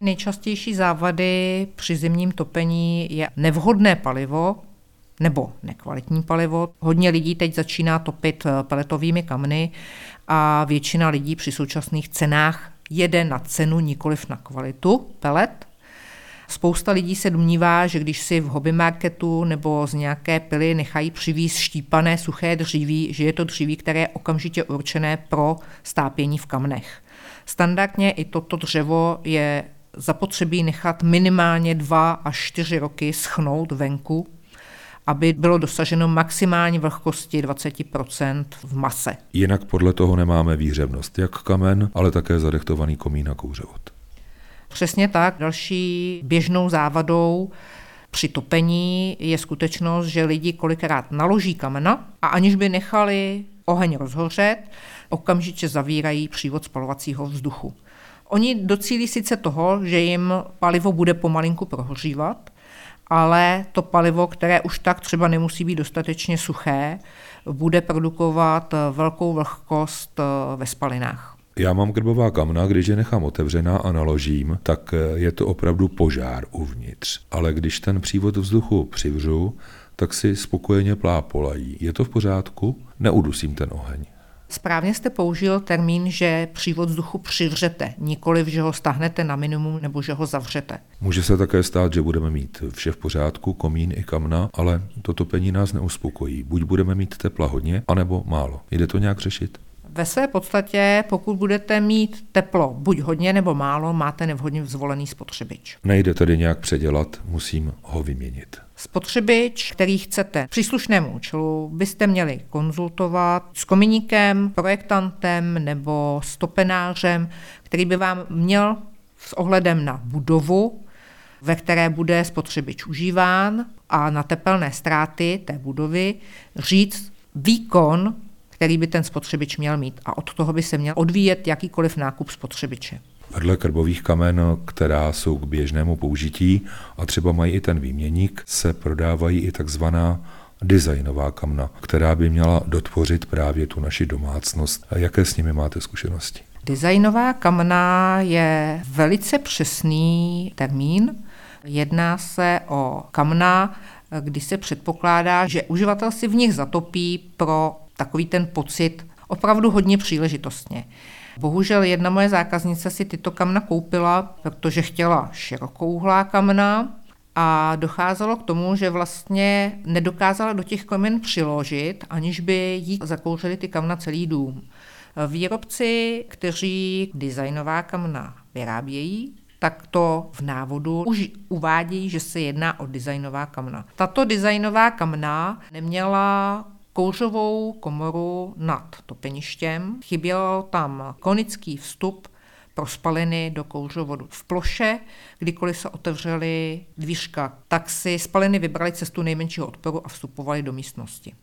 Nejčastější závady při zimním topení je nevhodné palivo nebo nekvalitní palivo. Hodně lidí teď začíná topit peletovými kamny a většina lidí při současných cenách jede na cenu, nikoliv na kvalitu pelet. Spousta lidí se domnívá, že když si v hobby marketu nebo z nějaké pily nechají přivíz štípané suché dříví, že je to dříví, které je okamžitě určené pro stápění v kamnech. Standardně i toto dřevo je zapotřebí nechat minimálně dva až čtyři roky schnout venku, aby bylo dosaženo maximální vlhkosti 20% v mase. Jinak podle toho nemáme výhřevnost, jak kamen, ale také zadechtovaný komín a kouřovod. Přesně tak. Další běžnou závadou při topení je skutečnost, že lidi kolikrát naloží kamena a aniž by nechali oheň rozhořet, okamžitě zavírají přívod spalovacího vzduchu. Oni docílí sice toho, že jim palivo bude pomalinku prohořívat, ale to palivo, které už tak třeba nemusí být dostatečně suché, bude produkovat velkou vlhkost ve spalinách. Já mám grbová kamna, když je nechám otevřená a naložím, tak je to opravdu požár uvnitř. Ale když ten přívod vzduchu přivřu, tak si spokojeně plápolají. Je to v pořádku? Neudusím ten oheň. Správně jste použil termín, že přívod vzduchu přivřete, nikoliv, že ho stáhnete na minimum nebo že ho zavřete. Může se také stát, že budeme mít vše v pořádku, komín i kamna, ale to topení nás neuspokojí. Buď budeme mít tepla hodně, anebo málo. Jde to nějak řešit? Ve své podstatě, pokud budete mít teplo buď hodně nebo málo, máte nevhodně zvolený spotřebič. Nejde tedy nějak předělat, musím ho vyměnit. Spotřebič, který chcete příslušnému účelu, byste měli konzultovat s kominíkem, projektantem nebo stopenářem, který by vám měl s ohledem na budovu, ve které bude spotřebič užíván a na tepelné ztráty té budovy říct výkon, který by ten spotřebič měl mít. A od toho by se měl odvíjet jakýkoliv nákup spotřebiče. Vedle krbových kamen, která jsou k běžnému použití a třeba mají i ten výměník, se prodávají i takzvaná designová kamna, která by měla dotvořit právě tu naši domácnost. A jaké s nimi máte zkušenosti? Designová kamna je velice přesný termín. Jedná se o kamna, kdy se předpokládá, že uživatel si v nich zatopí pro takový ten pocit opravdu hodně příležitostně. Bohužel jedna moje zákaznice si tyto kamna koupila, protože chtěla širokouhlá kamna a docházelo k tomu, že vlastně nedokázala do těch kamen přiložit, aniž by jí zakouřili ty kamna celý dům. Výrobci, kteří designová kamna vyrábějí, tak to v návodu už uvádějí, že se jedná o designová kamna. Tato designová kamna neměla kouřovou komoru nad topeništěm. Chyběl tam konický vstup pro spaliny do kouřovodu. V ploše, kdykoliv se otevřely dvířka, tak si spaliny vybrali cestu nejmenšího odporu a vstupovali do místnosti.